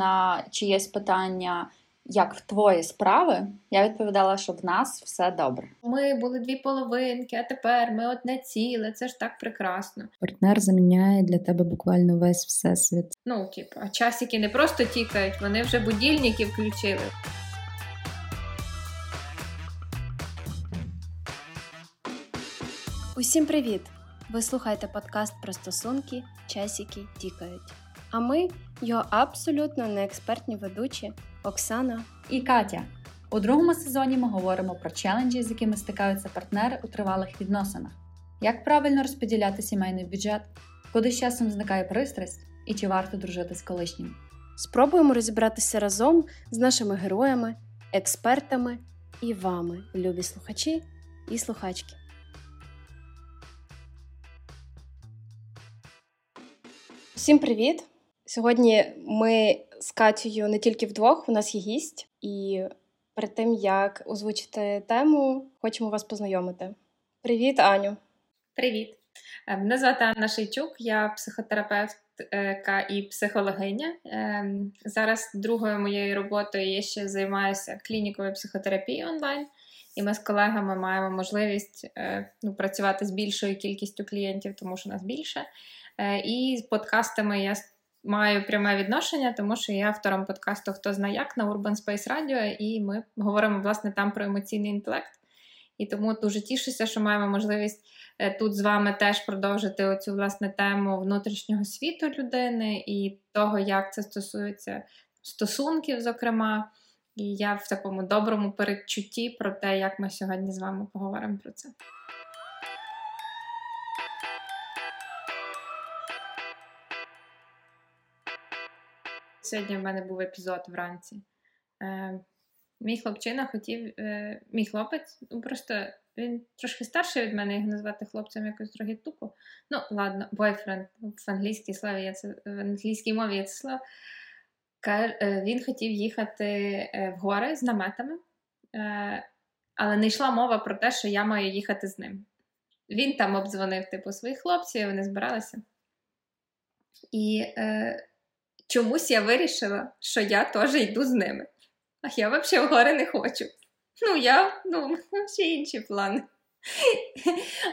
на чиєсь питання. Як в твої справи, я відповідала, що в нас все добре. Ми були дві половинки, а тепер ми одне ціле. Це ж так прекрасно. Партнер заміняє для тебе буквально весь всесвіт. Ну, типу, часики не просто тікають, вони вже будильники включили. Усім привіт! Ви слухаєте подкаст про стосунки, часики тікають. А ми його абсолютно неекспертні ведучі Оксана і Катя. У другому сезоні ми говоримо про челенджі, з якими стикаються партнери у тривалих відносинах, як правильно розподіляти сімейний бюджет, куди з часом зникає пристрасть і чи варто дружити з колишнім. Спробуємо розібратися разом з нашими героями, експертами і вами, любі слухачі і слухачки. Всім привіт! Сьогодні ми з Катєю не тільки вдвох, у нас є гість, і перед тим як озвучити тему, хочемо вас познайомити. Привіт, Аню! Привіт! Е, мене звати Анна Шейчук, я психотерапевтка і психологиня. Ем, зараз другою моєю роботою я ще займаюся клінікою психотерапії онлайн, і ми з колегами маємо можливість е, ну, працювати з більшою кількістю клієнтів, тому що нас більше. Е, і з подкастами я маю пряме відношення, тому що я автором подкасту Хто знає як на Urban Space Radio, і ми говоримо власне там про емоційний інтелект. І тому дуже тішуся, що маємо можливість е, тут з вами теж продовжити оцю власне тему внутрішнього світу людини і того, як це стосується стосунків, зокрема. І я в такому доброму передчутті про те, як ми сьогодні з вами поговоримо про це. Сьогодні в мене був епізод вранці. Е, Мій хлопчина хотів, е, мій хлопець, ну просто він трошки старший від мене, його назвати хлопцем якось трохи тупо. Ну, ладно, бойфренд в англійській слові я це в англійській мові є це слово. Він хотів їхати е, в гори з наметами, але не йшла мова про те, що я маю їхати з ним. Він там обдзвонив типу своїх хлопців, вони збиралися. І чомусь я вирішила, що я теж йду з ними. А я взагалі в гори не хочу. Ну, я, ну, ще інші плани.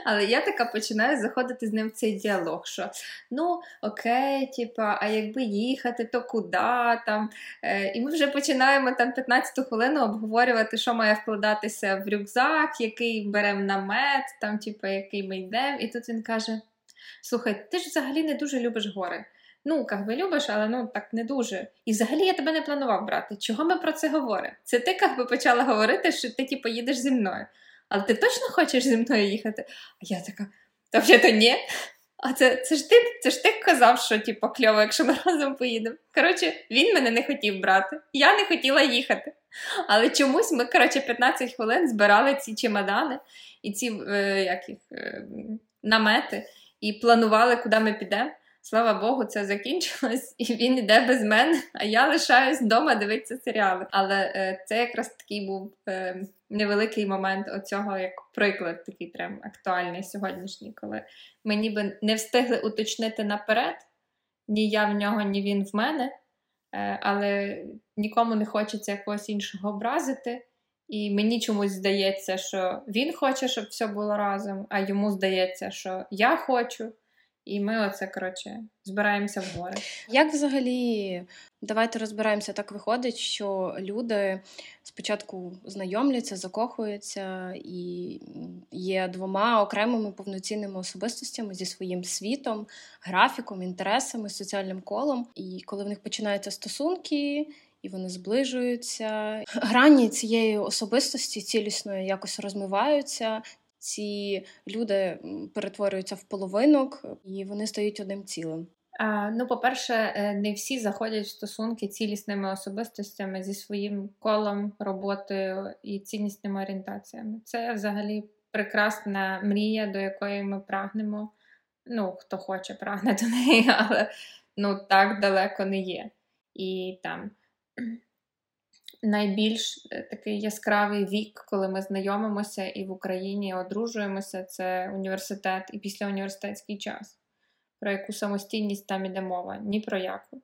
Але я така починаю заходити з ним в цей діалог, що ну, окей, типа, а якби їхати, то куди там. Е, І ми вже починаємо там 15 хвилину обговорювати, що має вкладатися в рюкзак, який беремо намет, там, типа, який ми йдемо. І тут він каже: Слухай, ти ж взагалі не дуже любиш гори ну, как би любиш, але ну так не дуже. І взагалі я тебе не планував брати. Чого ми про це говоримо? Це ти как би почала говорити, що ти типу, їдеш зі мною. Але ти точно хочеш зі мною їхати? А я така, то ні. А це це ж ти це ж ти казав, що типу, кльово, якщо ми разом поїдемо. Коротше, він мене не хотів брати, я не хотіла їхати. Але чомусь ми, коротше, 15 хвилин збирали ці чемодани і ці е, як їх, е, намети, і планували, куди ми підемо. Слава Богу, це закінчилось, і він йде без мене, а я лишаюсь вдома дивитися серіали. Але е, це якраз такий був е, невеликий момент оцього, як приклад, такий прям актуальний сьогоднішній, коли ми ніби не встигли уточнити наперед, ні я в нього, ні він в мене, е, але нікому не хочеться якогось іншого образити. І мені чомусь здається, що він хоче, щоб все було разом, а йому здається, що я хочу. І ми оце, коротше, збираємося в гори. Як взагалі, давайте розбираємося, так виходить, що люди спочатку знайомляться, закохуються і є двома окремими повноцінними особистостями зі своїм світом, графіком, інтересами, соціальним колом. І коли в них починаються стосунки. І вони зближуються. Грані цієї особистості цілісної якось розмиваються, ці люди перетворюються в половинок і вони стають одним цілим. Ну, по-перше, е, не всі заходять в стосунки цілісними особистостями зі своїм колом, роботою і ціннісними орієнтаціями. Це взагалі прекрасна мрія, до якої ми прагнемо. Ну, хто хоче прагне до неї, але ну так далеко не є. І там найбільш е, такий яскравий вік, коли ми знайомимося і в Україні одружуємося, це університет і післяуніверситетський час. Про яку самостійність там іде мова, ні про яку.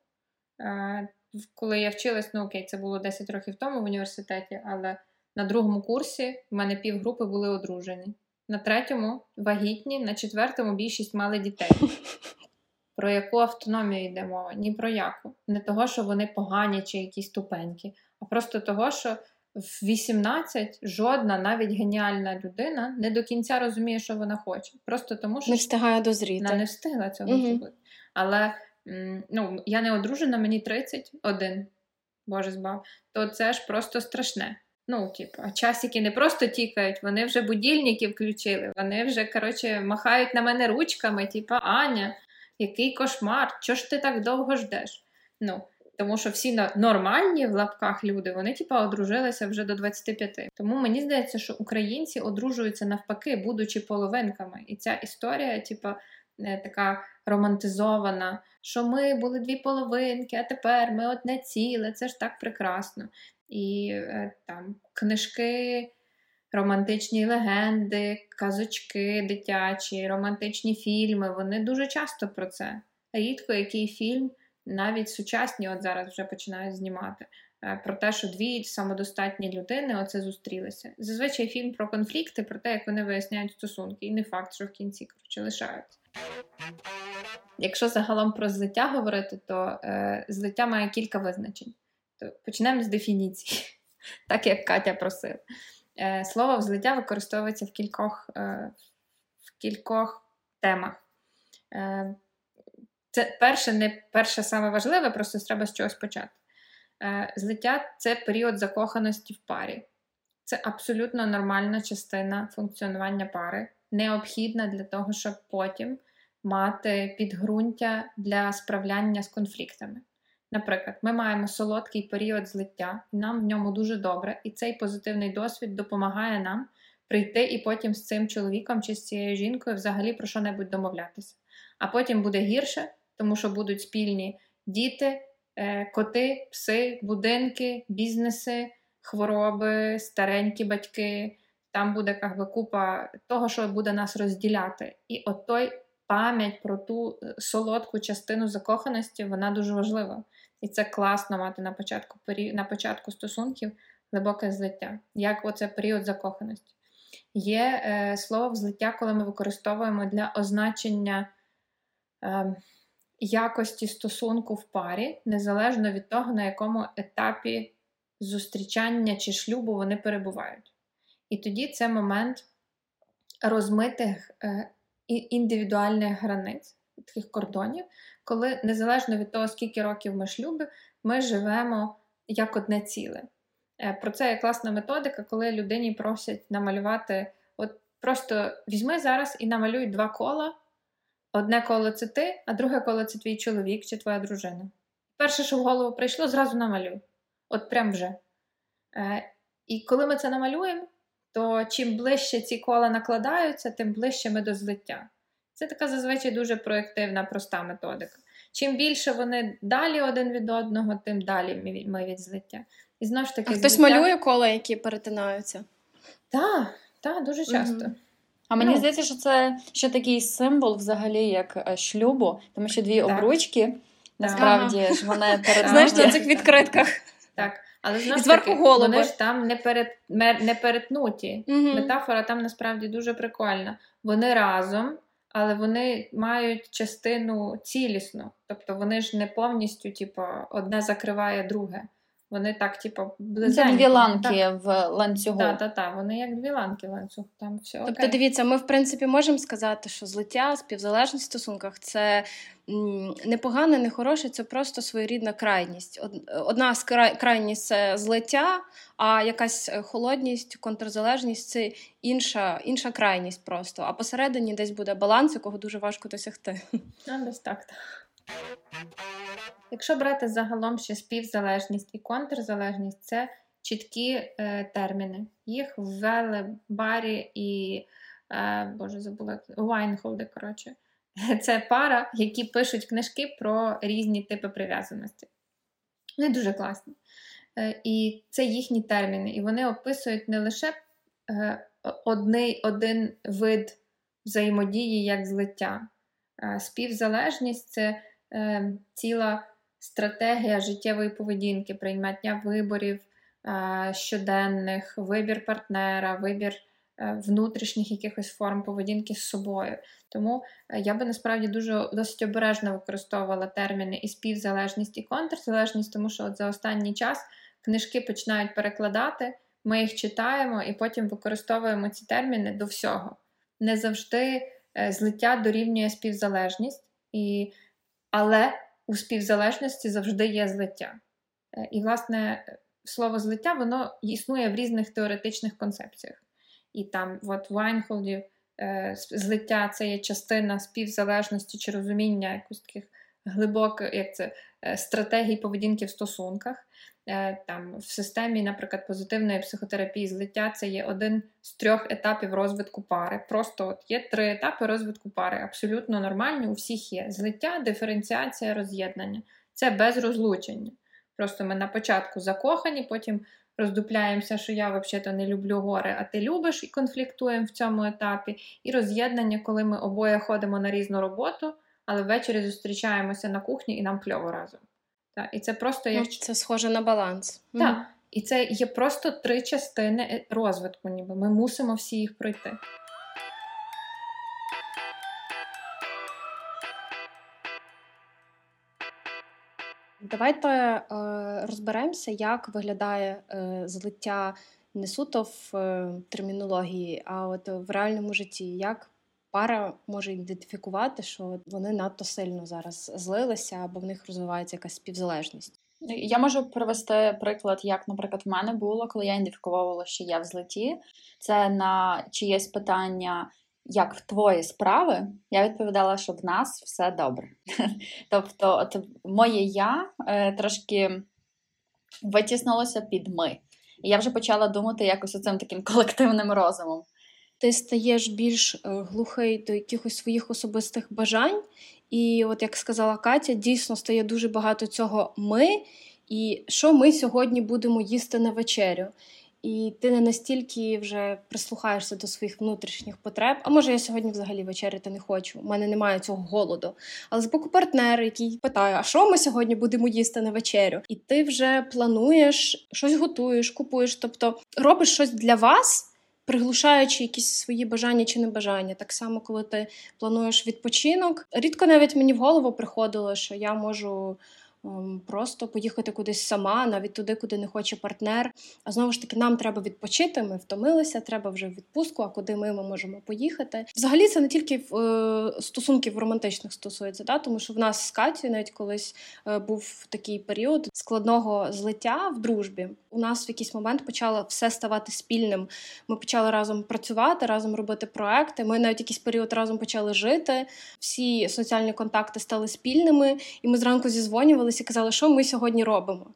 коли я вчилась, ну окей, це було 10 років тому в університеті, але на другому курсі в мене півгрупи були одружені. На третьому вагітні, на четвертому більшість мали дітей. Про яку автономію йде мова? Ні про яку. Не того, що вони погані чи якісь тупенькі, а просто того, що в 18 жодна, навіть геніальна людина не до кінця розуміє, що вона хоче. Просто тому, що не встигає дозріти. Вона не встигла цього зробити. Але ну, я не одружена, мені 31, Боже збав, то це ж просто страшне. Ну, типу, а часики не просто тікають, вони вже будильники включили, вони вже, коротше, махають на мене ручками, типу, Аня, який кошмар, чого ж ти так довго ждеш? Ну, тому що всі нормальні в лапках люди, вони типу, одружилися вже до 25. Тому мені здається, що українці одружуються навпаки, будучи половинками. І ця історія, типу, е, така романтизована, що ми були дві половинки, а тепер ми одне ціле. Це ж так прекрасно. І е, там книжки, романтичні легенди, казочки дитячі, романтичні фільми. Вони дуже часто про це. Рідко який фільм, навіть сучасні, от зараз вже починають знімати. е, Про те, що дві самодостатні людини оце зустрілися. Зазвичай фільм про конфлікти, про те, як вони виясняють стосунки, і не факт, що в кінці коротше, лишаються. Якщо загалом про злиття говорити, то е, злиття має кілька визначень. То почнемо з дефініції, так як Катя просила. Е, слово взлиття використовується в кількох, е, в кількох темах. Е, це перше, не перше саме важливе, просто треба з чогось почати. Е, злиття це період закоханості в парі. Це абсолютно нормальна частина функціонування пари, необхідна для того, щоб потім мати підґрунтя для справляння з конфліктами. Наприклад, ми маємо солодкий період злиття, і нам в ньому дуже добре, і цей позитивний досвід допомагає нам прийти і потім з цим чоловіком чи з цією жінкою взагалі про що-небудь домовлятися. А потім буде гірше, тому що будуть спільні діти, е, коти, пси, будинки, бізнеси, хвороби, старенькі батьки. Там буде как би, купа того, що буде нас розділяти. І от той пам'ять про ту е, солодку частину закоханості, вона дуже важлива. І це класно мати на початку на початку стосунків глибоке злиття, як оце період закоханості. Є е, слово взлиття, коли ми використовуємо для означення е, якості стосунку в парі, незалежно від того, на якому етапі зустрічання чи шлюбу вони перебувають. І тоді це момент розмитих е, індивідуальних границь, таких кордонів, коли незалежно від того, скільки років ми шлюби, ми живемо як одне ціле. Е, Про це є класна методика, коли людині просять намалювати. От просто візьми зараз і намалюй два кола. Одне коло це ти, а друге коло це твій чоловік чи твоя дружина. Перше, що в голову прийшло, зразу намалюй. От прям вже. Е, і коли ми це намалюємо, то чим ближче ці кола накладаються, тим ближче ми до злиття. Це така зазвичай дуже проєктивна, проста методика. Чим більше вони далі один від одного, тим далі ми- від злиття. І знову ж таки, А хтось малює кола, які перетинаються. Так, так, дуже часто. Мгм. А мені Ну. здається, що це ще такий символ взагалі як е, шлюбу, тому що дві Так. обручки насправді ж вони перед Знаєш, на цих відкритках. Так. Але знову Зверху таки, вони ж там не, перет, не перетнуті. Мгм. Метафора там насправді дуже прикольна. Вони разом, але вони мають частину цілісну. Тобто вони ж не повністю, типу, одне закриває друге. Вони так, типу, Це дві ланки Так, в ланцюгу. так, так, так. Вони як дві ланки ланцюг. Там все Тобто, окей. дивіться, ми в принципі можемо сказати, що злиття, співзалежність в стосунках це не погане, не хороше, це просто своєрідна крайність. Одна з край- крайність це злиття, а якась холодність, контрзалежність це інша, інша крайність просто. А посередині десь буде баланс, якого дуже важко досягти. Ну, десь так. так. Якщо брати загалом ще співзалежність і контрзалежність, це чіткі е, терміни. Їх ввели Барі і е, Боже, забула Вайнхолди, коротше. Це пара, які пишуть книжки про різні типи прив'язаності. Вони дуже класні. Е, і це їхні терміни. І вони описують не лише е, одний, один вид взаємодії як злиття. Е, Співзалежність це е, ціла стратегія життєвої поведінки, прийняття виборів е, щоденних, вибір партнера, вибір е, внутрішніх якихось форм поведінки з собою. Тому е, я би насправді дуже досить обережно використовувала терміни і співзалежність, і контрзалежність, тому що от за останній час книжки починають перекладати, ми їх читаємо і потім використовуємо ці терміни до всього. Не завжди злиття дорівнює співзалежність, і... але у співзалежності завжди є злиття. Е, і, власне, слово злиття воно існує в різних теоретичних концепціях. І там, от Вайнхолдів, е, злиття це є частина співзалежності чи розуміння якось таких глибоких як це, е, стратегій поведінки в стосунках. Е, там в системі, наприклад, позитивної психотерапії злиття це є один з трьох етапів розвитку пари. Просто от є три етапи розвитку пари, абсолютно нормальні, у всіх є злиття, диференціація, роз'єднання. Це без розлучення. Просто ми на початку закохані, потім роздупляємося, що я взагалі не люблю гори, а ти любиш і конфліктуємо в цьому етапі. І роз'єднання, коли ми обоє ходимо на різну роботу, але ввечері зустрічаємося на кухні і нам кльово разом. Так, І це просто є... Ну, це схоже на баланс. Так. Угу. І це є просто три частини е, розвитку, ніби ми мусимо всі їх пройти. Давайте е, розберемося, як виглядає е, злиття не суто в е, термінології, а от в реальному житті. Як пара може ідентифікувати, що вони надто сильно зараз злилися, або в них розвивається якась співзалежність. Я можу привести приклад, як, наприклад, в мене було, коли я ідентифікувала, що я в злеті. Це на чиєсь питання, як в твої справи, я відповідала, що в нас все добре. Тобто, от моє я е, трошки витіснилося під ми. І я вже почала думати якось оцим таким колективним розумом ти стаєш більш е, глухий до якихось своїх особистих бажань. І, от як сказала Катя, дійсно стає дуже багато цього ми, і що ми сьогодні будемо їсти на вечерю. І ти не настільки вже прислухаєшся до своїх внутрішніх потреб. А може, я сьогодні взагалі вечеряти не хочу. У мене немає цього голоду. Але з боку партнера, який питає, а що ми сьогодні будемо їсти на вечерю? І ти вже плануєш щось готуєш, купуєш, тобто робиш щось для вас приглушаючи якісь свої бажання чи небажання. Так само, коли ти плануєш відпочинок, рідко навіть мені в голову приходило, що я можу просто поїхати кудись сама, навіть туди, куди не хоче партнер. А знову ж таки, нам треба відпочити. Ми втомилися, треба вже в відпустку. А куди ми, ми можемо поїхати? Взагалі, це не тільки в е, стосунків романтичних стосується, да? тому що в нас з Катю навіть колись е, був такий період складного злиття в дружбі. У нас в якийсь момент почало все ставати спільним. Ми почали разом працювати, разом робити проекти. Ми навіть якийсь період разом почали жити. Всі соціальні контакти стали спільними, і ми зранку зізвонювалися зібрались і казали, що ми сьогодні робимо.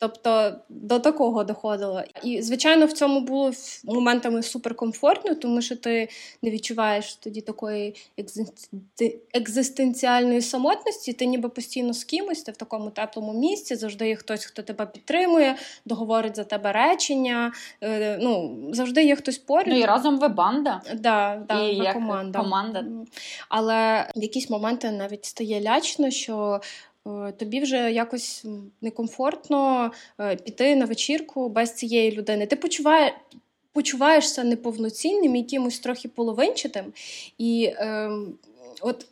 Тобто до такого доходило. І, звичайно, в цьому було моментами суперкомфортно, тому що ти не відчуваєш тоді такої екзистенціальної самотності, ти ніби постійно з кимось, ти в такому теплому місці, завжди є хтось, хто тебе підтримує, договорить за тебе речення. Е, ну, Завжди є хтось поряд. Ну і разом ви банда. Да, да, і як команда. команда. Але в якісь моменти навіть стає лячно, що тобі вже якось некомфортно е, піти на вечірку без цієї людини. Ти почуваєш. Почуваєшся неповноцінним, якимось трохи половинчатим. І е, от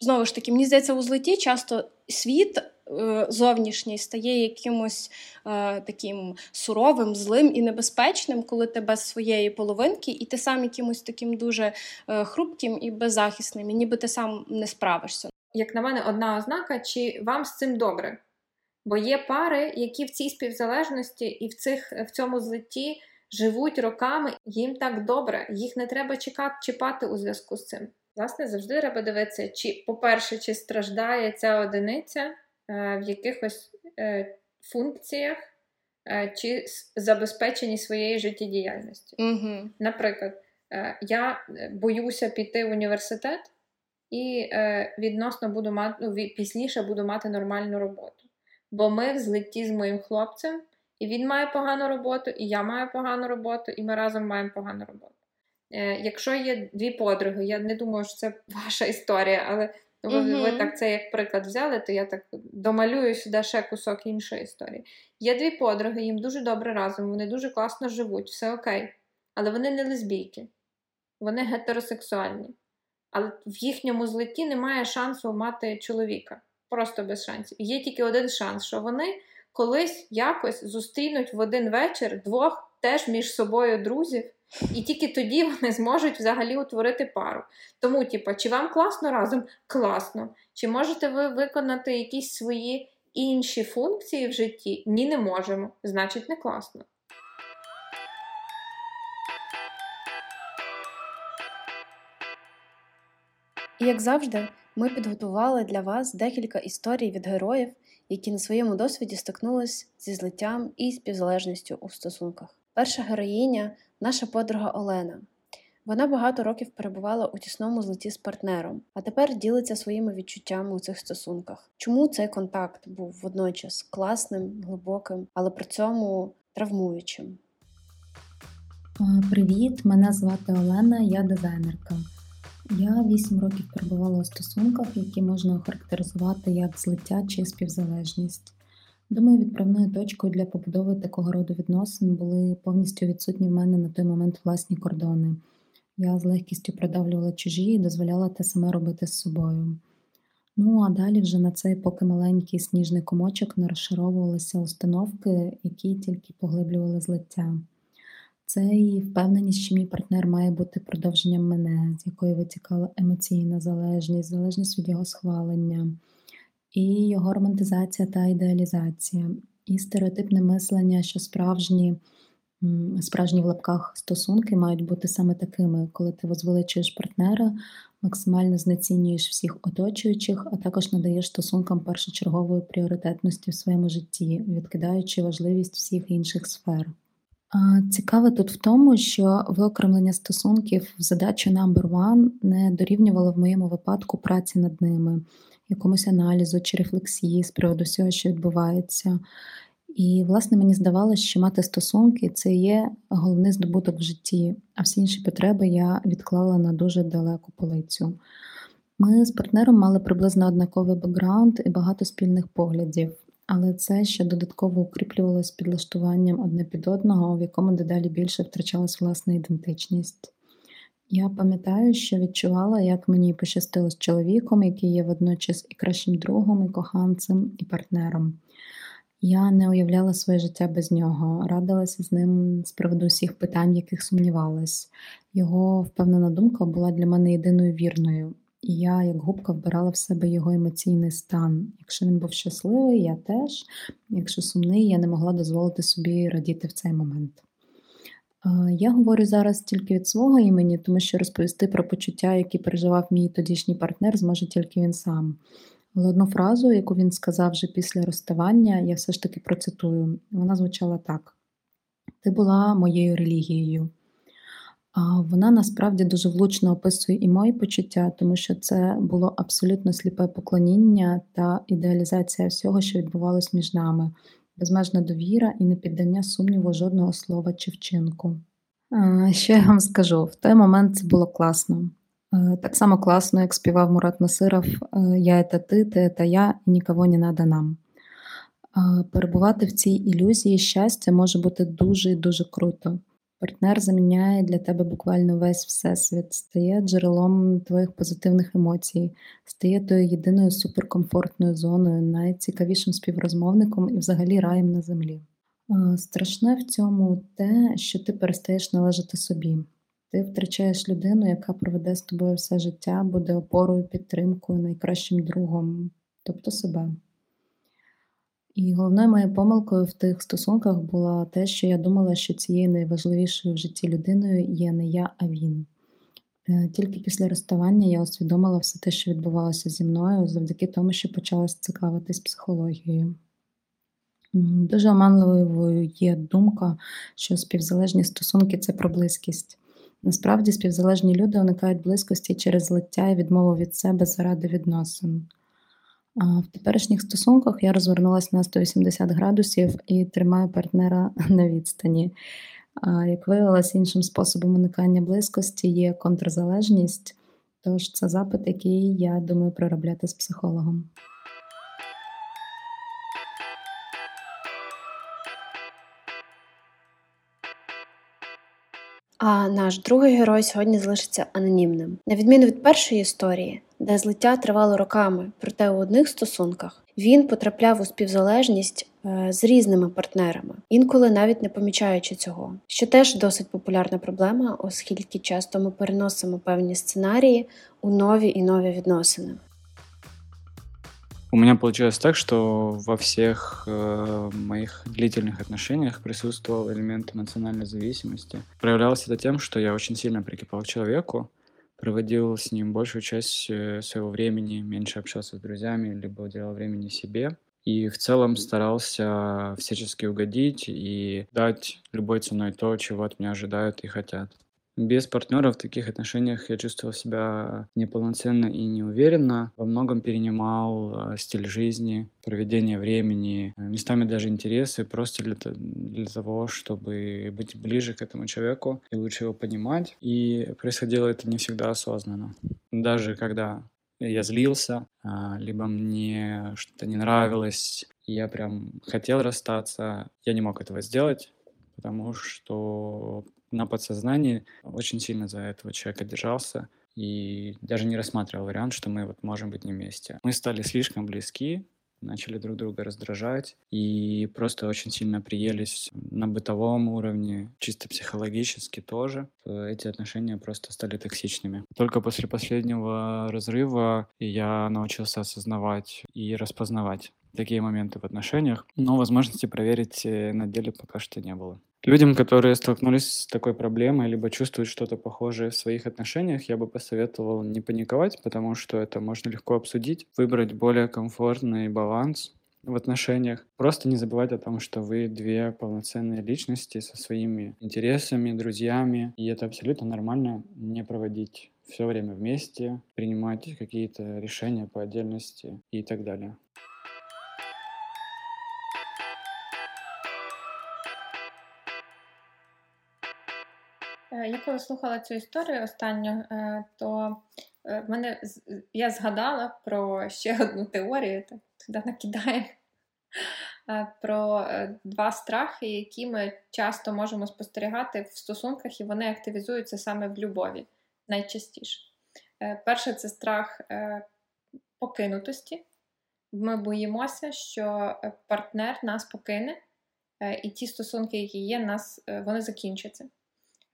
знову ж таки, мені здається, у злеті часто світ е, зовнішній стає якимось е, таким суровим, злим і небезпечним, коли ти без своєї половинки, і ти сам якимось таким дуже е, хрупким і беззахисним, і ніби ти сам не справишся як на мене, одна ознака, чи вам з цим добре. Бо є пари, які в цій співзалежності і в цих, в цьому злитті живуть роками, їм так добре, їх не треба чекати, чіпати у зв'язку з цим. Власне, завжди треба дивитися, чи, по-перше, чи страждає ця одиниця е, в якихось е, функціях, е, чи забезпеченні своєї життєдіяльності. Угу. Наприклад, я боюся піти в університет і е, відносно буду мати ну, пізніше буду мати нормальну роботу. Бо ми в злитті з моїм хлопцем, і він має погану роботу, і я маю погану роботу, і ми разом маємо погану роботу. Е, Якщо є дві подруги, я не думаю, що це ваша історія, але Ви, Мгм. ви так це як приклад взяли, то я так домалюю сюди ще кусок іншої історії. Є дві подруги, їм дуже добре разом, вони дуже класно живуть, все окей. Але вони не лесбійки, вони гетеросексуальні. Але в їхньому злитті немає шансу мати чоловіка. Просто без шансів. Є тільки один шанс, що вони колись якось зустрінуть в один вечір двох теж між собою друзів, і тільки тоді вони зможуть взагалі утворити пару. Тому, типа, чи вам класно разом? Класно. Чи можете ви виконати якісь свої інші функції в житті? Ні, не можемо. Значить, не класно. І як завжди, ми підготували для вас декілька історій від героїв, які на своєму досвіді стикнулись зі злиттям і співзалежністю у стосунках. Перша героїня наша подруга Олена. Вона багато років перебувала у тісному злитті з партнером, а тепер ділиться своїми відчуттями у цих стосунках. Чому цей контакт був водночас класним, глибоким, але при цьому травмуючим? Привіт, мене звати Олена, я дизайнерка. Я 8 років перебувала у стосунках, які можна охарактеризувати як злиття чи співзалежність. Думаю, відправною точкою для побудови такого роду відносин були повністю відсутні в мене на той момент власні кордони. Я з легкістю продавлювала чужі і дозволяла те саме робити з собою. Ну а далі вже на цей поки маленький сніжний комочок не розшаровувалися установки, які тільки поглиблювали злиття. Це і впевненість, що мій партнер має бути продовженням мене, з якої витікала емоційна залежність, залежність від його схвалення, і його романтизація та ідеалізація, і стереотипне мислення, що справжні, справжні в лапках стосунки мають бути саме такими, коли ти возвеличуєш партнера, максимально знецінюєш всіх оточуючих, а також надаєш стосункам першочергової пріоритетності в своєму житті, відкидаючи важливість всіх інших сфер. А, Цікаве тут в тому, що виокремлення стосунків в задачу number one не дорівнювало в моєму випадку праці над ними, якомусь аналізу чи рефлексії з приводу всього, що відбувається. І, власне, мені здавалося, що мати стосунки це є головний здобуток в житті, а всі інші потреби я відклала на дуже далеку полицю. Ми з партнером мали приблизно однаковий бекграунд і багато спільних поглядів, але це ще додатково укріплювалось підлаштуванням одне під одного, в якому дедалі більше втрачалась власна ідентичність. Я пам'ятаю, що відчувала, як мені пощастило з чоловіком, який є водночас і кращим другом, і коханцем, і партнером. Я не уявляла своє життя без нього, радилася з ним з приводу всіх питань, яких сумнівалась. Його впевнена думка була для мене єдиною вірною, і я, як губка, вбирала в себе його емоційний стан. Якщо він був щасливий, я теж. Якщо сумний, я не могла дозволити собі радіти в цей момент. Я говорю зараз тільки від свого імені, тому що розповісти про почуття, які переживав мій тодішній партнер, зможе тільки він сам. Але одну фразу, яку він сказав вже після розставання, я все ж таки процитую. Вона звучала так: Ти була моєю релігією. Вона насправді дуже влучно описує і мої почуття, тому що це було абсолютно сліпе поклоніння та ідеалізація всього, що відбувалось між нами, безмежна довіра і непіддання сумніву жодного слова чи вчинку. Що я вам скажу? В той момент це було класно. Е, так само класно, як співав Мурат Насиров Я это ти, ти это я, і нікого не надо нам. Перебувати в цій ілюзії щастя може бути дуже і дуже круто. Партнер заміняє для тебе буквально весь всесвіт, стає джерелом твоїх позитивних емоцій, стає тою єдиною суперкомфортною зоною, найцікавішим співрозмовником і взагалі раєм на землі. Страшне в цьому те, що ти перестаєш належати собі. Ти втрачаєш людину, яка проведе з тобою все життя, буде опорою, підтримкою, найкращим другом, тобто себе. І головною моєю помилкою в тих стосунках була те, що я думала, що цією найважливішою в житті людиною є не я, а він. Е, тільки після розставання я усвідомила все те, що відбувалося зі мною, завдяки тому, що почала цікавитись психологією. Дуже оманливою є думка, що співзалежні стосунки це про близькість. Насправді, співзалежні люди уникають близькості через злиття і відмову від себе заради відносин. В теперішніх стосунках я розвернулася на 180 градусів і тримаю партнера на відстані. Як виявилось, іншим способом уникання близькості є контрзалежність, Тож це запит, який я думаю проробляти з психологом. А наш другий герой сьогодні залишиться анонімним. На відміну від першої історії, де злиття тривало роками, проте у одних стосунках він потрапляв у співзалежність е, з різними партнерами, інколи навіть не помічаючи цього, що теж досить популярна проблема, оскільки часто ми переносимо певні сценарії у нові і нові відносини. У меня получилось так, что во всех э, моих длительных отношениях присутствовал элемент эмоциональной зависимости. Проявлялось это тем, что я очень сильно прикипал к человеку, проводил с ним большую часть э, своего времени, меньше общался с друзьями, либо уделял времени себе. И в целом старался всячески угодить и дать любой ценой то, чего от меня ожидают и хотят. Без партнера в таких отношениях я чувствовал себя неполноценно и неуверенно. Во многом перенимал э, стиль жизни, проведение времени, э, местами даже интересы, просто для, для того, чтобы быть ближе к этому человеку и лучше его понимать. И происходило это не всегда осознанно. Даже когда я злился, а, либо мне что-то не нравилось, я прям хотел расстаться, я не мог этого сделать, потому что на подсознании очень сильно за этого человека держался и даже не рассматривал вариант, что мы вот можем быть не вместе. Мы стали слишком близки, начали друг друга раздражать и просто очень сильно приелись на бытовом уровне, чисто психологически тоже. Эти отношения просто стали токсичными. Только после последнего разрыва я научился осознавать и распознавать такие моменты в отношениях, но возможности проверить э, на деле пока что не было. Людям, которые столкнулись с такой проблемой, либо чувствуют что-то похожее в своих отношениях, я бы посоветовал не паниковать, потому что это можно легко обсудить, выбрать более комфортный баланс в отношениях. Просто не забывать о том, что вы две полноценные личности со своими интересами, друзьями, и это абсолютно нормально не проводить все время вместе, принимать какие-то решения по отдельности и так далее. Я коли слухала цю історію останню, е, то е, мене я згадала про ще одну теорію, так туди накидаємо, про два страхи, які ми часто можемо спостерігати в стосунках, і вони активізуються саме в любові найчастіше. Перше це страх покинутості. Ми боїмося, що партнер нас покине, і ті стосунки, які є, нас, вони закінчаться.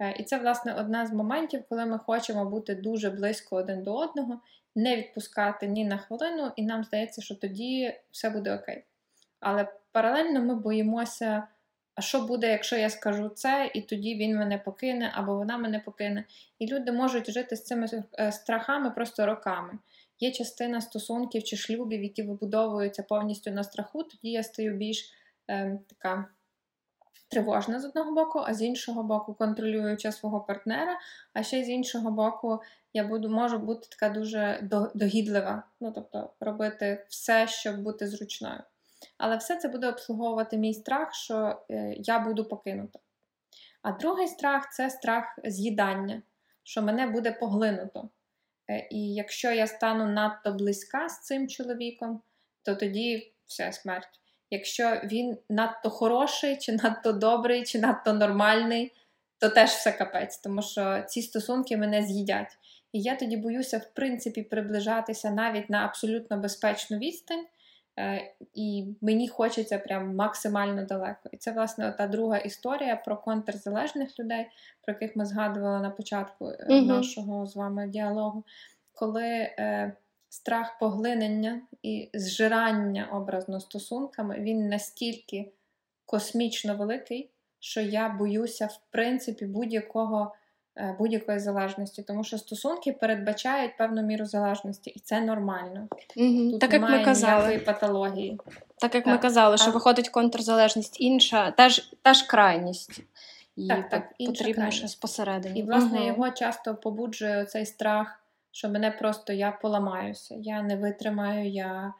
Е, і це, власне, одна з моментів, коли ми хочемо бути дуже близько один до одного, не відпускати ні на хвилину, і нам здається, що тоді все буде окей. Але паралельно ми боїмося, а що буде, якщо я скажу це, і тоді він мене покине або вона мене покине. І люди можуть жити з цими е, страхами просто роками. Є частина стосунків чи шлюбів, які вибудовуються повністю на страху, тоді я стаю більш е, така тривожна з одного боку, а з іншого боку, контролююча свого партнера. А ще з іншого боку, я буду можу бути така дуже догідлива, ну тобто робити все, щоб бути зручною. Але все це буде обслуговувати мій страх, що е, я буду покинута. А другий страх це страх з'їдання, що мене буде поглинуто. Е, і якщо я стану надто близька з цим чоловіком, то тоді все смерть якщо він надто хороший, чи надто добрий, чи надто нормальний, то теж все капець, тому що ці стосунки мене з'їдять. І я тоді боюся, в принципі, приближатися навіть на абсолютно безпечну відстань. Е, і мені хочеться прям максимально далеко. І це, власне, та друга історія про контрзалежних людей, про яких ми згадували на початку mm-hmm. нашого з вами діалогу, коли е, страх поглинення і зжирання образно стосунками, він настільки космічно великий, що я боюся, в принципі, будь-якого. Е, будь-якої залежності, тому що стосунки передбачають певну міру залежності, і це нормально. Угу. Тут так немає як ми казали. ніякої патології. Так як так. ми казали, що а... виходить контрзалежність інша, теж теж крайність. І так, так, потрібно щось посередині. І, власне, угу. його часто побуджує цей страх що мене просто я поламаюся, я не витримаю, я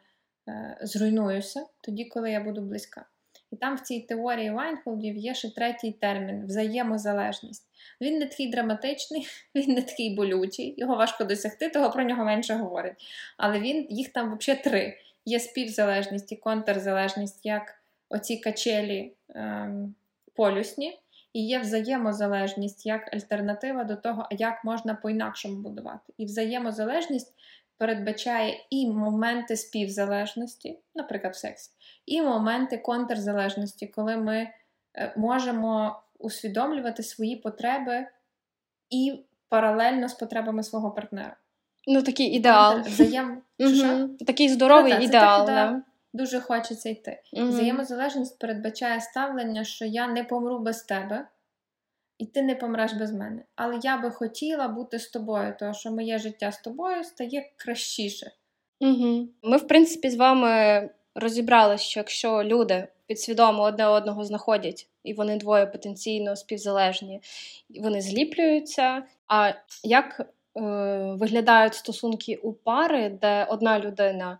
е, зруйнуюся тоді, коли я буду близька. І там в цій теорії Вайнхолдів є ще третій термін взаємозалежність. Він не такий драматичний, він не такий болючий, його важко досягти, того про нього менше говорять. Але він, їх там взагалі три: є співзалежність і контрзалежність, як оці качелі ем, полюсні, і є взаємозалежність як альтернатива до того, як можна по-інакшому будувати. І взаємозалежність передбачає і моменти співзалежності, наприклад, в сексі, і моменти контрзалежності, коли ми е, можемо усвідомлювати свої потреби і паралельно з потребами свого партнера. Ну, такий ідеал. Взаєм... Угу. Такий здоровий Та, та, ідеал. так, да. Дуже хочеться йти. Угу. Взаємозалежність передбачає ставлення, що я не помру без тебе, і ти не помреш без мене. Але я би хотіла бути з тобою, тому що моє життя з тобою стає кращіше. Угу. Ми, в принципі, з вами розібрали, що якщо люди підсвідомо одне одного знаходять, і вони двоє потенційно співзалежні, вони зліплюються. А як е, виглядають стосунки у пари, де одна людина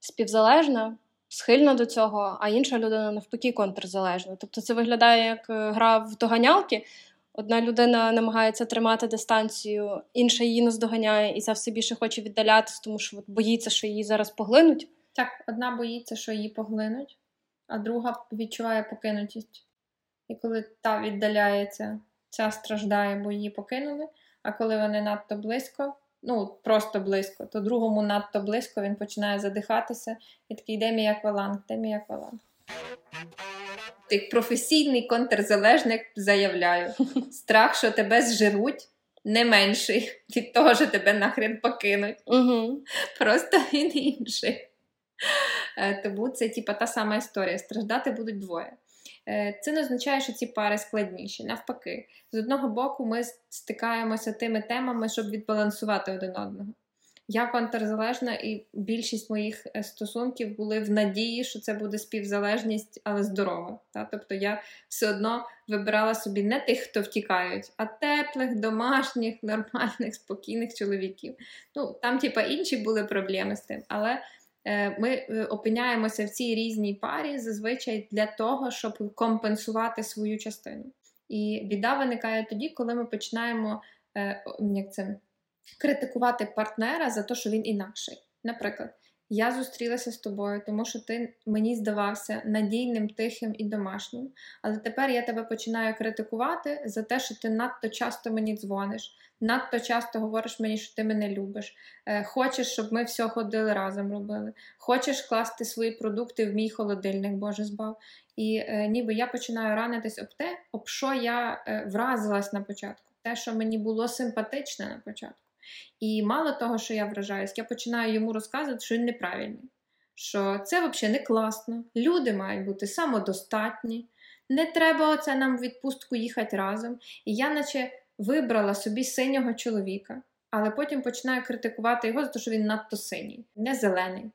співзалежна, схильна до цього, а інша людина навпаки контрзалежна? Тобто це виглядає як гра в доганялки. Одна людина намагається тримати дистанцію, інша її наздоганяє, і це все більше хоче віддалятися, тому що боїться, що її зараз поглинуть. Так, одна боїться, що її поглинуть, а друга відчуває покинутість. І коли та віддаляється, ця страждає, бо її покинули. А коли вони надто близько, ну просто близько, то другому надто близько він починає задихатися і такий де мій акваланг, де мій акваланг. Ти професійний контрзалежник заявляю. Страх, що тебе зжируть, не менший від того, що тебе нахрен покинуть. Угу. Просто він інший. Тому це типа та сама історія. Страждати будуть двоє. Це не означає, що ці пари складніші. Навпаки, з одного боку, ми стикаємося тими темами, щоб відбалансувати один одного. Я контрзалежна, і більшість моїх стосунків були в надії, що це буде співзалежність, але здорова. Та? Тобто я все одно вибирала собі не тих, хто втікають, а теплих, домашніх, нормальних, спокійних чоловіків. Ну, Там, типа, інші були проблеми з тим. Але ми опиняємося в цій різній парі зазвичай для того, щоб компенсувати свою частину. І біда виникає тоді, коли ми починаємо як це, критикувати партнера за те, що він інакший. Наприклад, я зустрілася з тобою, тому що ти мені здавався надійним, тихим і домашнім. Але тепер я тебе починаю критикувати за те, що ти надто часто мені дзвониш, надто часто говориш мені, що ти мене любиш. Е, хочеш, щоб ми все ходили разом робили. Хочеш класти свої продукти в мій холодильник, Боже збав. І е, ніби я починаю ранитись об те, об що я е, вразилась на початку. Те, що мені було симпатичне на початку. І мало того, що я вражаюсь, я починаю йому розказувати, що він неправильний. Що це взагалі не класно. Люди мають бути самодостатні, не треба оце нам відпустку їхати разом. І я, наче, вибрала собі синього чоловіка, але потім починаю критикувати його за те, що він надто синій, не зелений.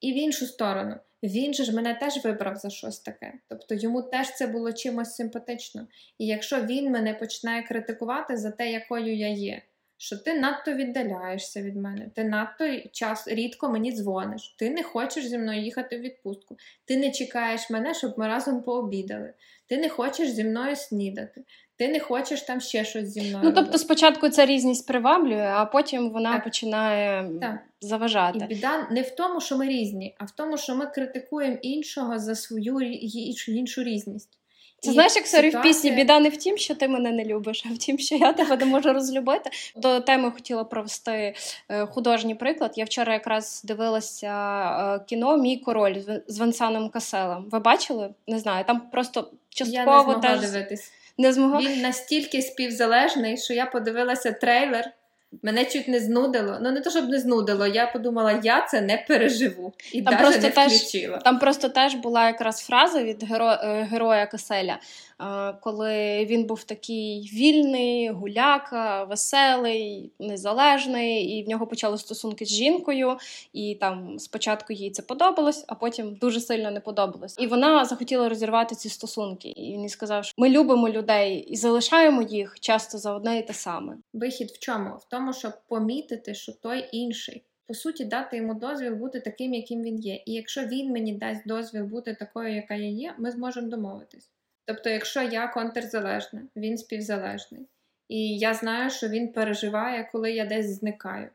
І в іншу сторону, він же ж мене теж вибрав за щось таке. Тобто йому теж це було чимось симпатично. І якщо він мене починає критикувати за те, якою я є, що ти надто віддаляєшся від мене, ти надто час рідко мені дзвониш, ти не хочеш зі мною їхати в відпустку, ти не чекаєш мене, щоб ми разом пообідали, ти не хочеш зі мною снідати, ти не хочеш там ще щось зі мною. Ну, тобто, робити. спочатку ця різність приваблює, а потім вона Так. починає Так. заважати. І біда не в тому, що ми різні, а в тому, що ми критикуємо іншого за свою іншу різність. Це знаєш, як sorry в пісні біда не в тім, що ти мене не любиш, а в тім, що я тебе не можу розлюбити. До теми хотіла провести е, художній приклад. Я вчора якраз дивилася е, кіно Мій король з- Венсаном Каселем. Ви бачили? Не знаю. Там просто Я не частково змогла теж дивитись. не змогла. Він настільки співзалежний, що я подивилася трейлер. Мене чуть не знудило. Ну не то, щоб не знудило. Я подумала, я це не переживу. І Там навіть просто не теж- включила. Там просто теж була якраз фраза від геро... е, героя Каселя, коли він був такий вільний, гуляка, веселий, незалежний, і в нього почали стосунки з жінкою, і там спочатку їй це подобалось, а потім дуже сильно не подобалось. І вона захотіла розірвати ці стосунки. І він їй сказав, що ми любимо людей і залишаємо їх часто за одне і те саме. Вихід в чому? В тому, щоб помітити, що той інший. по суті, дати йому дозвіл бути таким, яким він є. І якщо він мені дасть дозвіл бути такою, яка я є, ми зможемо домовитись. Тобто, якщо я контрзалежна, він співзалежний, і я знаю, що він переживає, коли я десь зникаю,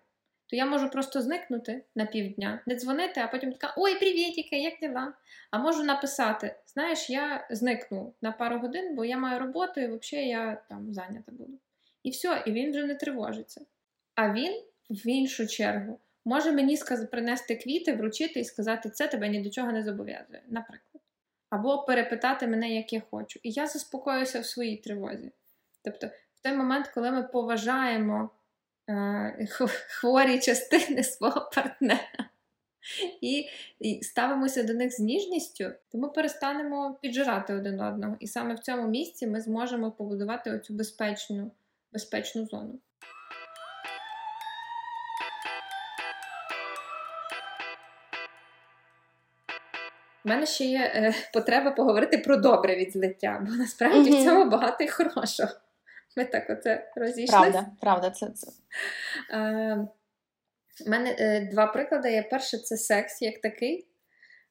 то я можу просто зникнути на півдня, не дзвонити, а потім така: Ой, привітіки, як діла? А можу написати: Знаєш, я зникну на пару годин, бо я маю роботу, і взагалі я там зайнята буду. І все, і він вже не тривожиться. А він, в іншу чергу, може мені принести квіти, вручити і сказати, це тебе ні до чого не зобов'язує, наприклад. Або перепитати мене, як я хочу. І я заспокоюся в своїй тривозі. Тобто, в той момент, коли ми поважаємо е, хворі частини свого партнера і, і ставимося до них з ніжністю, то ми перестанемо піджирати один одного. І саме в цьому місці ми зможемо побудувати оцю безпечну, безпечну зону. У мене ще є е, потреба поговорити про добре відзлиття, бо насправді mm-hmm. в цьому багато і хорошого. Ми так оце розійшлися. Правда, правда, це це. Е, У мене е, два приклади є. Перше, це секс як такий.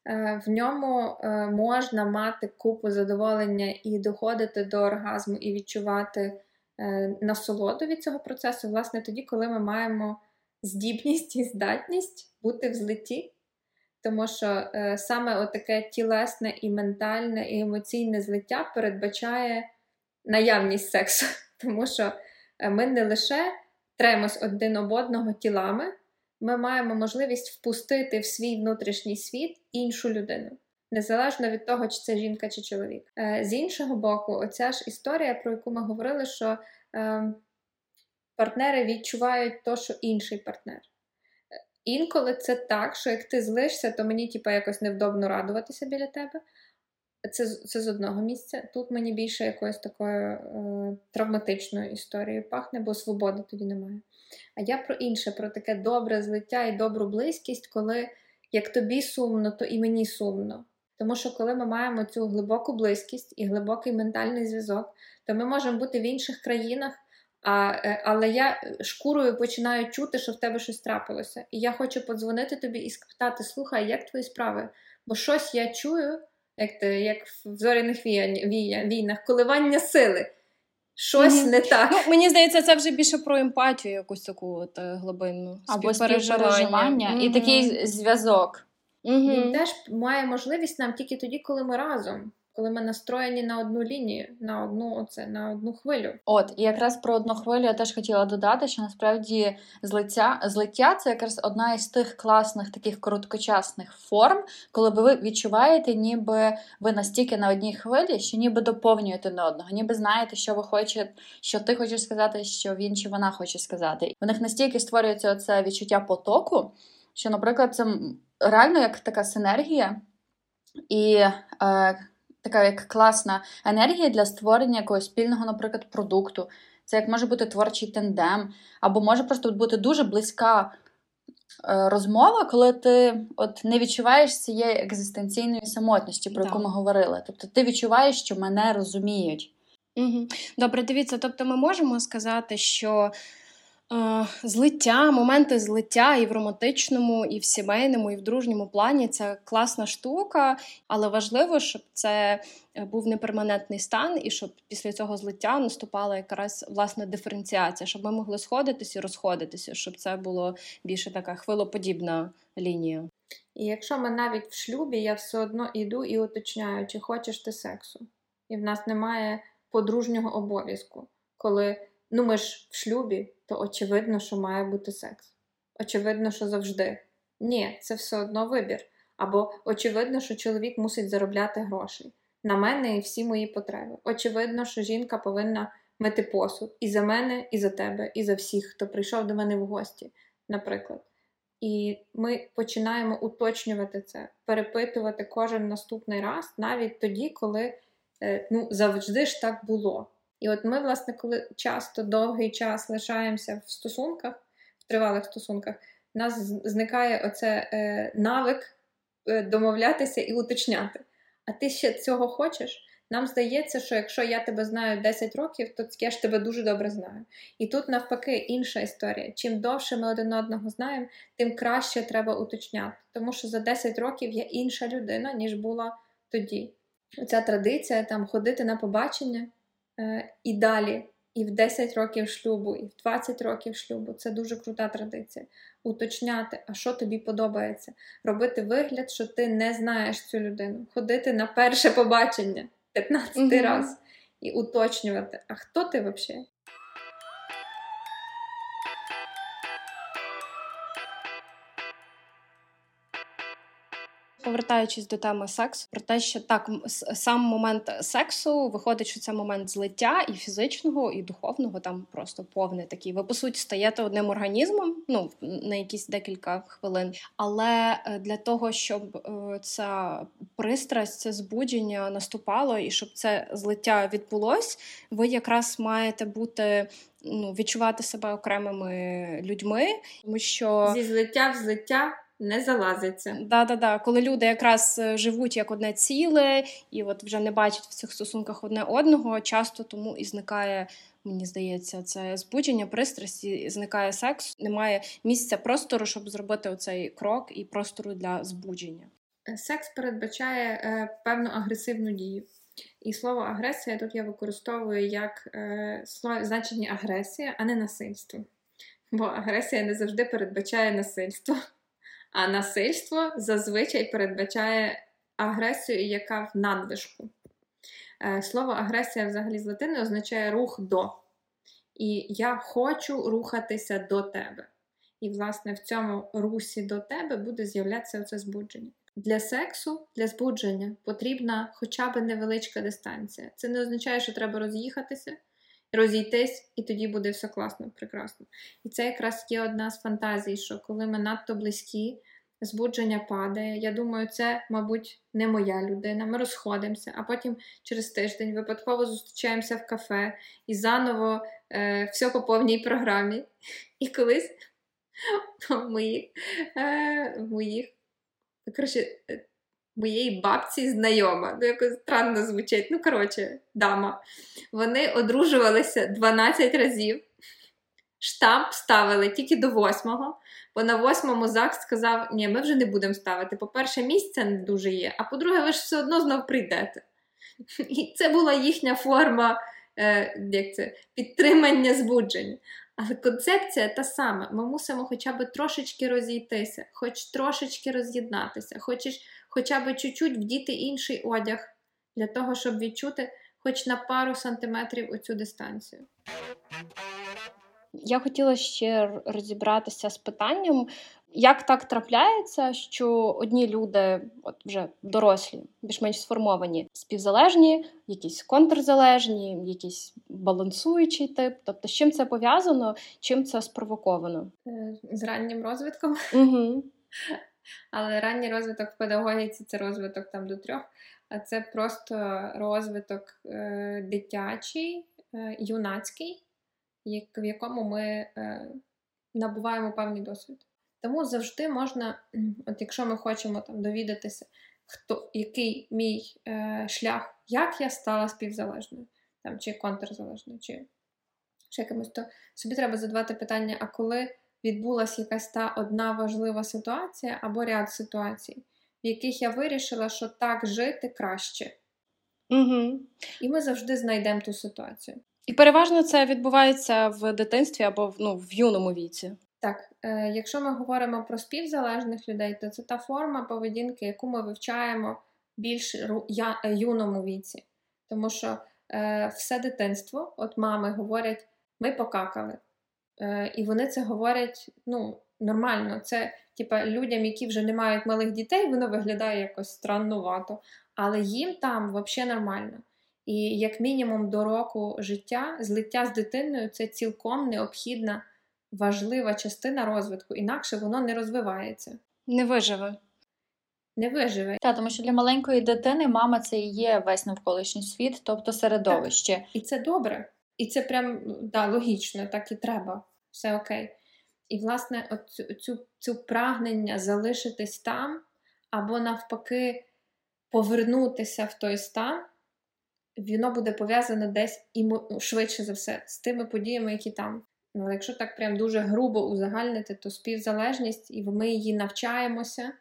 Е, в ньому е, можна мати купу задоволення і доходити до оргазму, і відчувати е, насолоду від цього процесу, власне, тоді, коли ми маємо здібність і здатність бути в злиті. Тому що е, саме таке тілесне і ментальне, і емоційне злиття передбачає наявність сексу. Тому що е, ми не лише тремось один об одного тілами, ми маємо можливість впустити в свій внутрішній світ іншу людину, незалежно від того, чи це жінка чи чоловік. Е, з іншого боку, оця ж історія, про яку ми говорили, що е, партнери відчувають то, що інший партнер. Інколи це так, що як ти злишся, то мені типу, якось невдобно радуватися біля тебе. Це це з одного місця. Тут мені більше якоюсь такою е, травматичною історією пахне, бо свободи тоді немає. А я про інше, про таке добре злиття і добру близькість, коли як тобі сумно, то і мені сумно. Тому що коли ми маємо цю глибоку близькість і глибокий ментальний зв'язок, то ми можемо бути в інших країнах. А, е, Але я шкурою починаю чути, що в тебе щось трапилося. І я хочу подзвонити тобі і спитати: слухай, як твої справи? Бо щось я чую, як ти, як в зоряних війнах, коливання сили. Щось mm-hmm. не так. Ну, Мені здається, це вже більше про емпатію, якусь таку от, е, глибинну. Або співпереживання mm-hmm. і такий зв'язок. Mm-hmm. Він теж має можливість нам тільки тоді, коли ми разом коли ми настроєні на одну лінію, на одну оце, на одну хвилю. От і якраз про одну хвилю я теж хотіла додати, що насправді злиття злиття це якраз одна із тих класних таких короткочасних форм, коли ви відчуваєте, ніби ви настільки на одній хвилі, що ніби доповнюєте на одного, ніби знаєте, що ви хочете, що ти хочеш сказати, що він чи вона хоче сказати. У них настільки створюється це відчуття потоку, що, наприклад, це реально як така синергія. І е, така як класна енергія для створення якогось спільного, наприклад, продукту. Це як може бути творчий тендем, або може просто бути дуже близька е, розмова, коли ти от не відчуваєш цієї екзистенційної самотності, про яку ми говорили. Тобто ти відчуваєш, що мене розуміють. Угу. Добре, дивіться, тобто ми можемо сказати, що Злиття, моменти злиття і в романтичному, і в сімейному, і в дружньому плані це класна штука, але важливо, щоб це е, був неперманентний стан, і щоб після цього злиття наступала якраз власне диференціація, щоб ми могли сходитися і розходитися, щоб це було більше така хвилоподібна лінія. І якщо ми навіть в шлюбі, я все одно іду і уточняю, чи хочеш ти сексу, і в нас немає подружнього обов'язку, коли ну ми ж в шлюбі то очевидно, що має бути секс. Очевидно, що завжди. Ні, це все одно вибір. Або очевидно, що чоловік мусить заробляти гроші на мене і всі мої потреби. Очевидно, що жінка повинна мити посуд і за мене, і за тебе, і за всіх, хто прийшов до мене в гості, наприклад. І ми починаємо уточнювати це, перепитувати кожен наступний раз, навіть тоді, коли е, ну, завжди ж так було. І от ми, власне, коли часто довгий час лишаємося в стосунках, в тривалих стосунках, у нас зникає оце е, навик е, домовлятися і уточняти. А ти ще цього хочеш? Нам здається, що якщо я тебе знаю 10 років, то я ж тебе дуже добре знаю. І тут, навпаки, інша історія. Чим довше ми один одного знаємо, тим краще треба уточняти. Тому що за 10 років я інша людина, ніж була тоді. Ця традиція там ходити на побачення і далі і в 10 років шлюбу, і в 20 років шлюбу. Це дуже крута традиція. Уточняти, а що тобі подобається, робити вигляд, що ти не знаєш цю людину, ходити на перше побачення 15 угу. раз і уточнювати, а хто ти взагалі? Повертаючись до теми сексу, про те, що так сам момент сексу виходить, що це момент злиття і фізичного, і духовного, там просто повний такий. Ви по суті стаєте одним організмом, ну на якісь декілька хвилин. Але е, для того, щоб е, ця пристрасть, це збудження наступало, і щоб це злиття відбулось, ви якраз маєте бути. Ну, відчувати себе окремими людьми, тому що зі злиття в злиття не залазиться. Да, да, да. Коли люди якраз е, живуть як одне ціле і от вже не бачать в цих стосунках одне одного, часто тому і зникає. Мені здається, це збудження, пристрасті, зникає секс, немає місця простору, щоб зробити оцей крок і простору для збудження. Е, секс передбачає е, певну агресивну дію. І слово агресія тут я використовую як е, слово значення агресія, а не насильство. Бо агресія не завжди передбачає насильство. А насильство зазвичай передбачає агресію, яка в надвижку. Е, слово агресія взагалі з латини означає рух до. І я хочу рухатися до тебе. І, власне, в цьому русі до тебе буде з'являтися оце збудження. Для сексу, для збудження потрібна хоча б невеличка дистанція. Це не означає, що треба роз'їхатися розійтись, і тоді буде все класно, прекрасно. І це якраз є одна з фантазій, що коли ми надто близькі, збудження падає. Я думаю, це, мабуть, не моя людина. Ми розходимося, а потім через тиждень випадково зустрічаємося в кафе і заново е, все по повній програмі. І колись в моїх, е, в моїх коротше, моєї бабці знайома. Ну, якось странно звучить. Ну, коротше, дама. Вони одружувалися 12 разів. Штамп ставили тільки до восьмого, бо на восьмому ЗАГС сказав: ні, ми вже не будемо ставити. По-перше, місця не дуже є, а по-друге, ви ж все одно знов прийдете. І це була їхня форма е, як це, підтримання збудження. Але концепція та сама: ми мусимо хоча б трошечки розійтися, хоч трошечки роз'єднатися, хочеш хоча б чуть-чуть вдіти інший одяг для того, щоб відчути хоч на пару сантиметрів оцю дистанцію. Я хотіла ще розібратися з питанням, як так трапляється, що одні люди, от вже дорослі, більш-менш сформовані, співзалежні, якісь контрзалежні, якісь балансуючий тип. Тобто, з чим це пов'язано, чим це спровоковано? Е, з раннім розвитком. Угу. Але ранній розвиток в педагогіці це розвиток там до трьох, а це просто розвиток е, дитячий, е, юнацький, як, в якому ми е, набуваємо певний досвід. Тому завжди можна, от якщо ми хочемо там довідатися, хто, який мій е, шлях, як я стала співзалежною, там, чи контрзалежною, чи, чи якимось, то собі треба задавати питання, а коли відбулася якась та одна важлива ситуація або ряд ситуацій, в яких я вирішила, що так жити краще. Угу. І ми завжди знайдемо ту ситуацію. І переважно це відбувається в дитинстві або ну, в юному віці. Так, е, якщо ми говоримо про співзалежних людей, то це та форма поведінки, яку ми вивчаємо більш я, е, юному віці. Тому що е, все дитинство, от мами говорять, ми покакали. Е, І вони це говорять ну, нормально. Це типа людям, які вже не мають малих дітей, воно виглядає якось страннувато. Але їм там взагалі нормально. І як мінімум до року життя, злиття з дитиною це цілком необхідна важлива частина розвитку, інакше воно не розвивається. Не виживе. Не виживе. Так, тому що для маленької дитини мама це і є весь навколишній світ, тобто середовище. Так. І це добре. І це прям да, логічно, так і треба. Все окей. І, власне, от цю, цю, прагнення залишитись там, або навпаки, повернутися в той стан, воно буде пов'язане десь і швидше за все з тими подіями, які там. Ну, Якщо так прям дуже грубо узагальнити, то співзалежність, і ми її навчаємося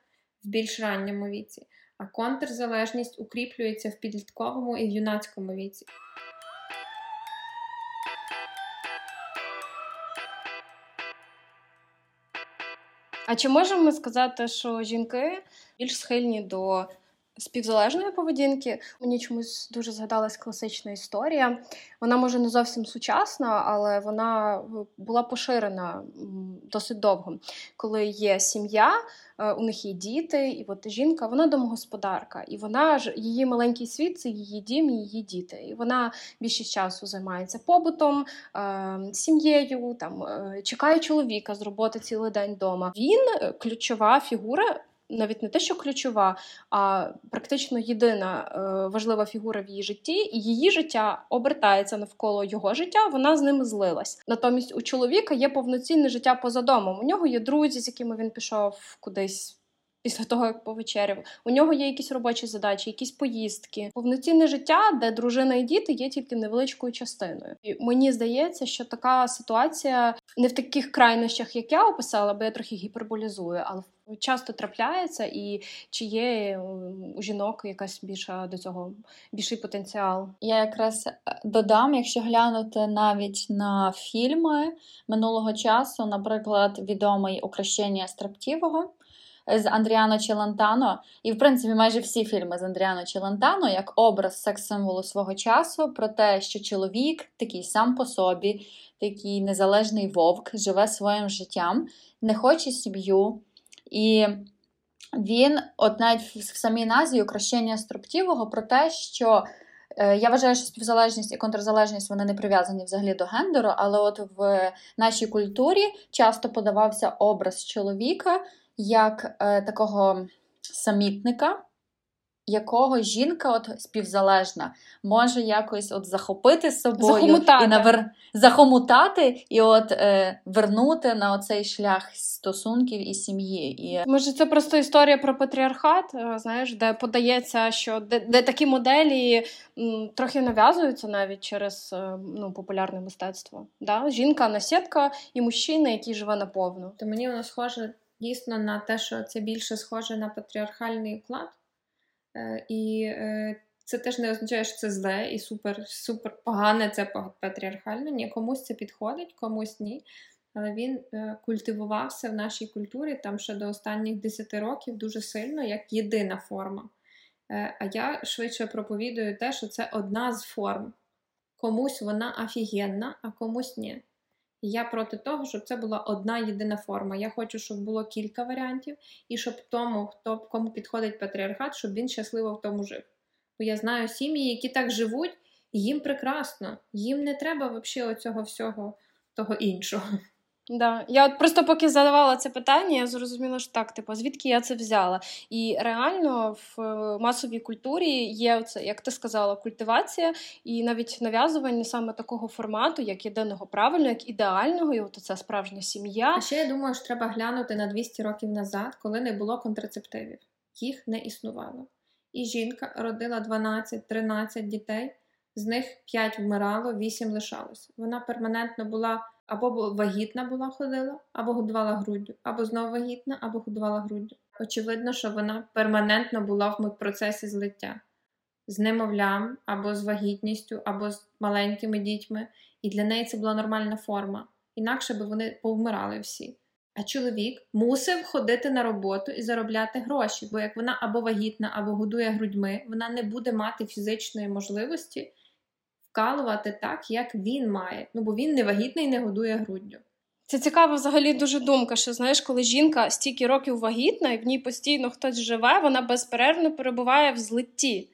в більш ранньому віці, а контрзалежність укріплюється в підлітковому і в юнацькому віці. А чи можемо ми сказати, що жінки більш схильні до співзалежної поведінки? Мені чомусь дуже згадалась класична історія. Вона може не зовсім сучасна, але вона була поширена досить довго, коли є сім'я. Е, у них є діти, і от жінка, вона домогосподарка, і вона ж її маленький світ це її дім, її діти. І вона більшість часу займається побутом, е, сім'єю, там е, чекає чоловіка з роботи цілий день вдома. Він ключова фігура навіть не те, що ключова, а практично єдина е, важлива фігура в її житті, і її життя обертається навколо його життя. Вона з ним злилась. Натомість у чоловіка є повноцінне життя поза домом. У нього є друзі, з якими він пішов кудись. Після того, як повечеряв, у нього є якісь робочі задачі, якісь поїздки, повноцінне життя, де дружина і діти є тільки невеличкою частиною. І Мені здається, що така ситуація не в таких крайнощах, як я описала, бо я трохи гіперболізую, але часто трапляється, і чи є у жінок якась більша до цього більший потенціал? Я якраз е, додам, якщо глянути навіть на фільми минулого часу, наприклад, відомий «Укращення Строптівого» з Андріано Челантано, і, в принципі, майже всі фільми з Андріано Челантано як образ секс-символу свого часу про те, що чоловік такий сам по собі, такий незалежний вовк, живе своїм життям, не хоче сім'ю. І він, от навіть в самій назві «Укращення строптівого про те, що е, я вважаю, що співзалежність і контрзалежність вони не прив'язані взагалі до гендеру, але от в нашій культурі часто подавався образ чоловіка як е, такого самітника, якого жінка от співзалежна може якось от захопити з собою захомутати. і навер... захомутати і от е, вернути на оцей шлях стосунків і сім'ї. І... Може, це просто історія про патріархат, е, знаєш, де подається, що де, де такі моделі м, трохи нав'язуються навіть через е, ну, популярне мистецтво. Да? Жінка насідка і мужчина, який живе наповну. То мені воно схоже дійсно на те, що це більше схоже на патріархальний уклад. Е, і е, це теж не означає, що це зле і супер супер погане це патріархально. Ні, комусь це підходить, комусь ні. Але він е, культивувався в нашій культурі там ще до останніх 10 років дуже сильно як єдина форма. А я швидше проповідую те, що це одна з форм. Комусь вона офігенна, а комусь ні. Я проти того, щоб це була одна єдина форма. Я хочу, щоб було кілька варіантів, і щоб тому, хто кому підходить патріархат, щоб він щасливо в тому жив. Бо я знаю сім'ї, які так живуть, і їм прекрасно, їм не треба взагалі оцього всього того іншого. Да. Я от просто поки задавала це питання, я зрозуміла, що так, типу, звідки я це взяла. І реально в е, масовій культурі є це, як ти сказала, культивація і навіть нав'язування саме такого формату, як єдиного правильного, як ідеального, і от це справжня сім'я. А ще я думаю, що треба глянути на 200 років назад, коли не було контрацептивів. Їх не існувало. І жінка родила 12-13 дітей, з них 5 вмирало, 8 лишалось. Вона перманентно була або вагітна була ходила, або годувала груддю, або знову вагітна, або годувала груддю. Очевидно, що вона перманентно була в процесі злиття з немовлям, або з вагітністю, або з маленькими дітьми, і для неї це була нормальна форма. Інакше би вони повмирали всі. А чоловік мусив ходити на роботу і заробляти гроші, бо як вона або вагітна, або годує грудьми, вона не буде мати фізичної можливості вкалувати так, як він має. Ну бо він не вагітний не годує груддю. Це цікава взагалі дуже думка, що знаєш, коли жінка стільки років вагітна і в ній постійно хтось живе, вона безперервно перебуває в злитті.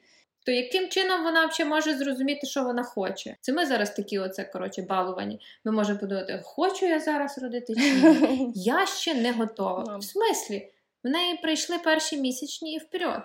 То яким чином вона взагалі може зрозуміти, що вона хоче? Це ми зараз такі, оце коротше, балувані. Ми можемо подумати, хочу я зараз родити чи ні? Я ще не готова. В смислі, в неї прийшли перші місячні і вперед.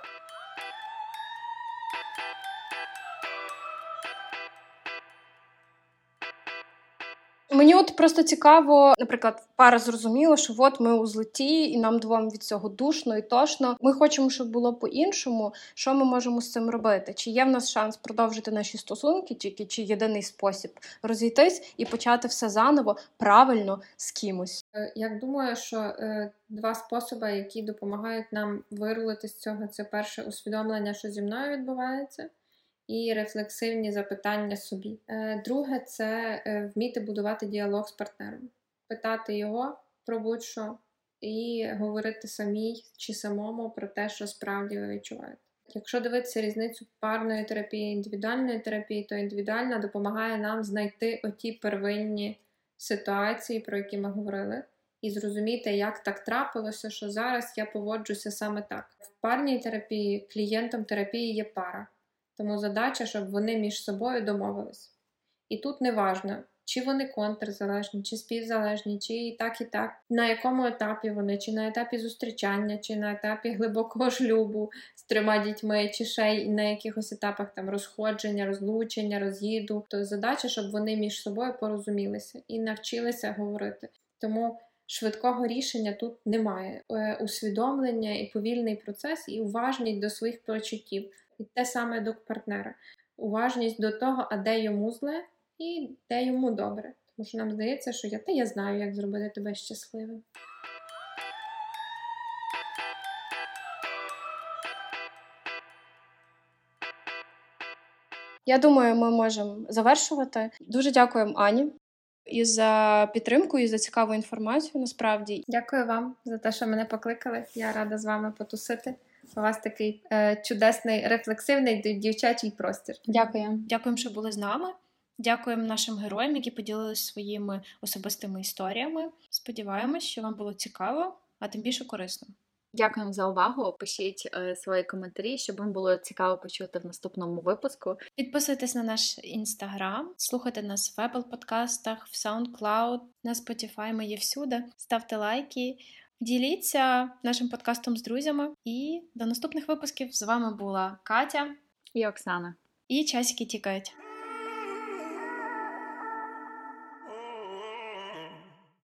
Мені от просто цікаво, наприклад, пара зрозуміла, що от ми у злеті, і нам двом від цього душно і тошно. Ми хочемо, щоб було по-іншому. Що ми можемо з цим робити? Чи є в нас шанс продовжити наші стосунки, тільки чи єдиний спосіб розійтись і почати все заново правильно з кимось? Е, Я думаю, що е, два способи, які допомагають нам вирулити з цього, це перше усвідомлення, що зі мною відбувається, і рефлексивні запитання собі. Е, друге, це е, вміти будувати діалог з партнером, питати його про будь-що і говорити самій чи самому про те, що справді ви відчуваєте. Якщо дивитися різницю парної терапії і індивідуальної терапії, то індивідуальна допомагає нам знайти оті первинні ситуації, про які ми говорили, і зрозуміти, як так трапилося, що зараз я поводжуся саме так. В парній терапії клієнтом терапії є пара, тому задача, щоб вони між собою домовились. І тут не важно, чи вони контрзалежні, чи співзалежні, чи і так, і так, на якому етапі вони, чи на етапі зустрічання, чи на етапі глибокого шлюбу з трьома дітьми, чи ще й на якихось етапах там розходження, розлучення, роз'їду. То задача, щоб вони між собою порозумілися і навчилися говорити. Тому швидкого рішення тут немає. Е, Усвідомлення і повільний процес, і уважність до своїх почуттів. І те саме до партнера. Уважність до того, а де йому зле, і де йому добре. Тому що нам здається, що я та я знаю, як зробити тебе щасливим. Я думаю, ми можемо завершувати. Дуже дякуємо Ані і за підтримку, і за цікаву інформацію. Насправді, Дякую вам за те, що мене покликали. Я рада з вами потусити. У вас такий е, чудесний, рефлексивний дівчачий простір. Дякую. дякуємо, що були з нами. Дякуємо нашим героям, які поділилися своїми особистими історіями. Сподіваємось, що вам було цікаво, а тим більше корисно. Дякуємо за увагу. Пишіть е, свої коментарі, щоб вам було цікаво почути в наступному випуску. Підписуйтесь на наш інстаграм, слухайте нас в Apple подкастах, в SoundCloud, на Spotify, ми є всюди. Ставте лайки, діліться нашим подкастом з друзями. І до наступних випусків з вами була Катя І Оксана. і часики тікають.